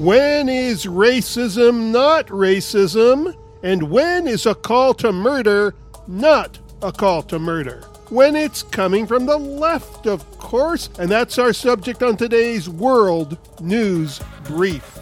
When is racism not racism? And when is a call to murder not a call to murder? When it's coming from the left, of course. And that's our subject on today's World News Brief.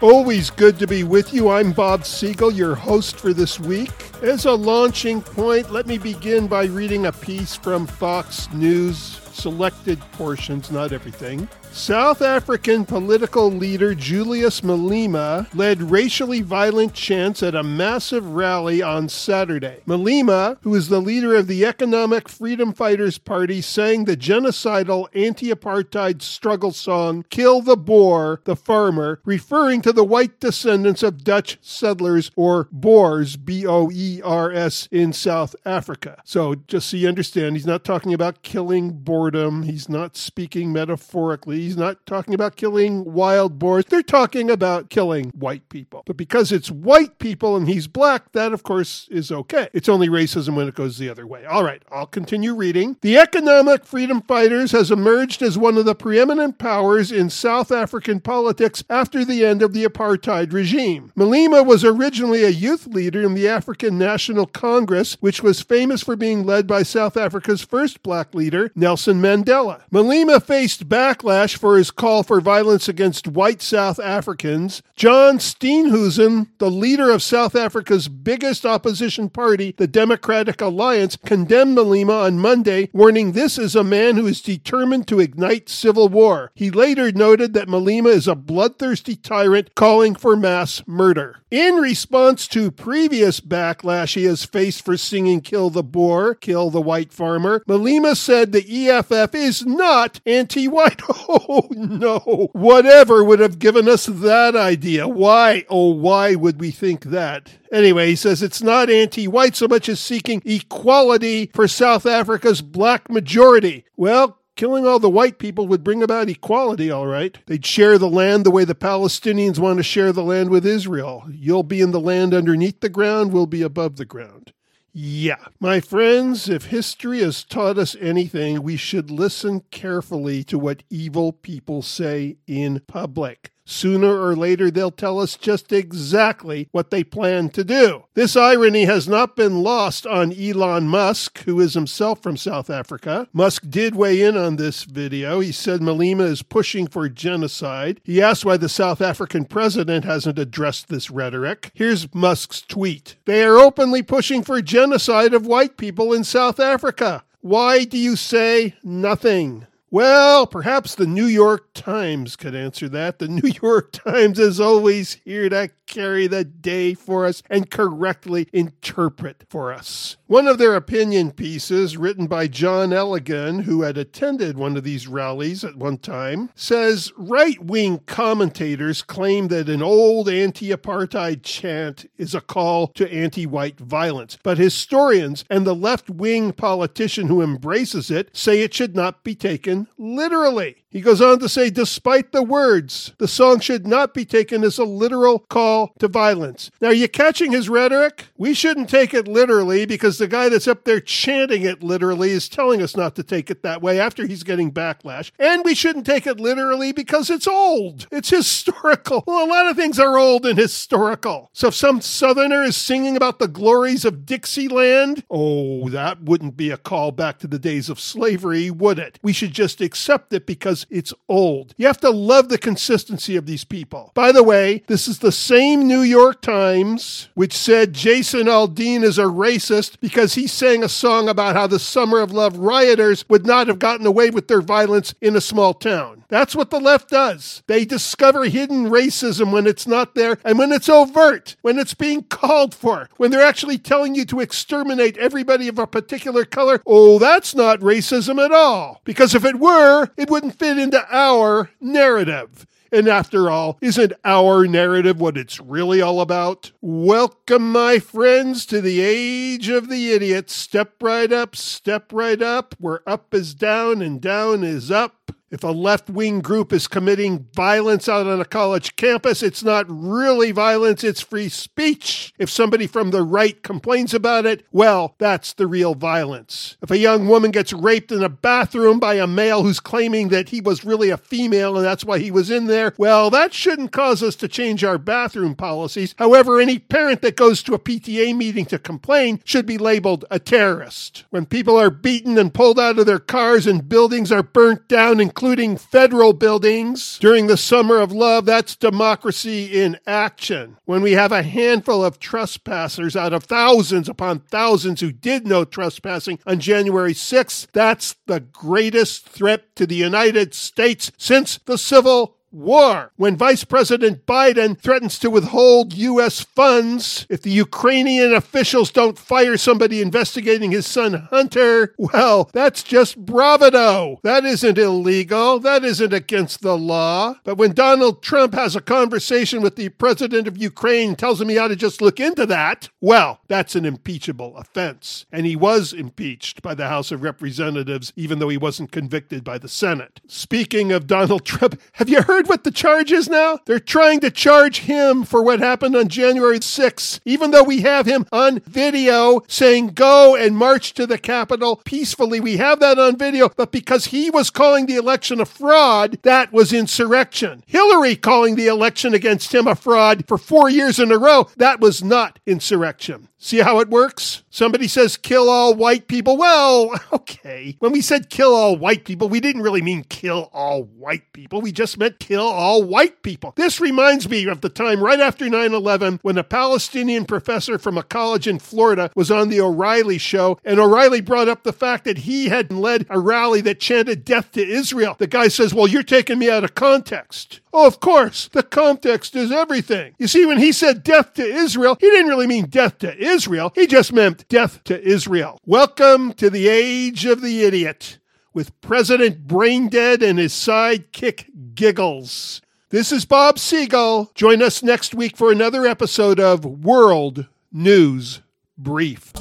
Always good to be with you. I'm Bob Siegel, your host for this week. As a launching point, let me begin by reading a piece from Fox News, selected portions, not everything. South African political leader Julius Malema led racially violent chants at a massive rally on Saturday. Malema, who is the leader of the Economic Freedom Fighters Party, sang the genocidal anti apartheid struggle song Kill the Boer, the Farmer, referring to the white descendants of Dutch settlers or Boers, B O E R S, in South Africa. So just so you understand, he's not talking about killing boredom, he's not speaking metaphorically. He's not talking about killing wild boars. They're talking about killing white people. But because it's white people and he's black, that of course is okay. It's only racism when it goes the other way. All right, I'll continue reading. The Economic Freedom Fighters has emerged as one of the preeminent powers in South African politics after the end of the apartheid regime. Malema was originally a youth leader in the African National Congress, which was famous for being led by South Africa's first black leader, Nelson Mandela. Malema faced backlash for his call for violence against white South Africans, John Steenhuisen, the leader of South Africa's biggest opposition party, the Democratic Alliance, condemned Malema on Monday, warning this is a man who is determined to ignite civil war. He later noted that Malema is a bloodthirsty tyrant calling for mass murder. In response to previous backlash he has faced for singing Kill the Boer, Kill the White Farmer, Malema said the EFF is not anti white. Oh no. Whatever would have given us that idea? Why, oh, why would we think that? Anyway, he says it's not anti white so much as seeking equality for South Africa's black majority. Well, Killing all the white people would bring about equality, all right. They'd share the land the way the Palestinians want to share the land with Israel. You'll be in the land underneath the ground, we'll be above the ground. Yeah. My friends, if history has taught us anything, we should listen carefully to what evil people say in public. Sooner or later, they'll tell us just exactly what they plan to do. This irony has not been lost on Elon Musk, who is himself from South Africa. Musk did weigh in on this video. He said Malema is pushing for genocide. He asked why the South African president hasn't addressed this rhetoric. Here's Musk's tweet They are openly pushing for genocide of white people in South Africa. Why do you say nothing? Well, perhaps the New York Times could answer that. The New York Times is always here to carry the day for us and correctly interpret for us. One of their opinion pieces, written by John Eligon, who had attended one of these rallies at one time, says right wing commentators claim that an old anti apartheid chant is a call to anti white violence, but historians and the left wing politician who embraces it say it should not be taken literally. He goes on to say, despite the words, the song should not be taken as a literal call to violence. Now, are you catching his rhetoric? We shouldn't take it literally because the guy that's up there chanting it literally is telling us not to take it that way after he's getting backlash. And we shouldn't take it literally because it's old. It's historical. Well, a lot of things are old and historical. So if some southerner is singing about the glories of Dixieland, oh, that wouldn't be a call back to the days of slavery, would it? We should just accept it because it's old. You have to love the consistency of these people. By the way, this is the same New York Times which said Jason Aldean is a racist because he sang a song about how the Summer of Love rioters would not have gotten away with their violence in a small town. That's what the left does. They discover hidden racism when it's not there and when it's overt, when it's being called for, when they're actually telling you to exterminate everybody of a particular color. Oh, that's not racism at all. Because if it were, it wouldn't fit into our narrative. And after all, isn't our narrative what it's really all about? Welcome, my friends, to the age of the idiot. Step right up, step right up, where up is down and down is up. If a left wing group is committing violence out on a college campus, it's not really violence, it's free speech. If somebody from the right complains about it, well, that's the real violence. If a young woman gets raped in a bathroom by a male who's claiming that he was really a female and that's why he was in there, well, that shouldn't cause us to change our bathroom policies. However, any parent that goes to a PTA meeting to complain should be labeled a terrorist. When people are beaten and pulled out of their cars and buildings are burnt down and including federal buildings during the summer of love. That's democracy in action. When we have a handful of trespassers out of thousands upon thousands who did no trespassing on January 6th, that's the greatest threat to the United States since the Civil war. When Vice President Biden threatens to withhold U.S. funds if the Ukrainian officials don't fire somebody investigating his son Hunter, well, that's just bravado. That isn't illegal. That isn't against the law. But when Donald Trump has a conversation with the president of Ukraine tells him he ought to just look into that, well, that's an impeachable offense. And he was impeached by the House of Representatives, even though he wasn't convicted by the Senate. Speaking of Donald Trump, have you heard? Heard what the charge is now? They're trying to charge him for what happened on January 6th, even though we have him on video saying go and march to the Capitol peacefully. We have that on video, but because he was calling the election a fraud, that was insurrection. Hillary calling the election against him a fraud for four years in a row, that was not insurrection. See how it works? Somebody says kill all white people. Well, okay. When we said kill all white people, we didn't really mean kill all white people. We just meant kill all white people. This reminds me of the time right after 9 11 when a Palestinian professor from a college in Florida was on the O'Reilly show, and O'Reilly brought up the fact that he had led a rally that chanted death to Israel. The guy says, Well, you're taking me out of context. Oh, of course, the context is everything. You see, when he said death to Israel, he didn't really mean death to Israel, he just meant death to Israel. Welcome to the age of the idiot with President Braindead and his sidekick Giggles. This is Bob Siegel. Join us next week for another episode of World News Brief.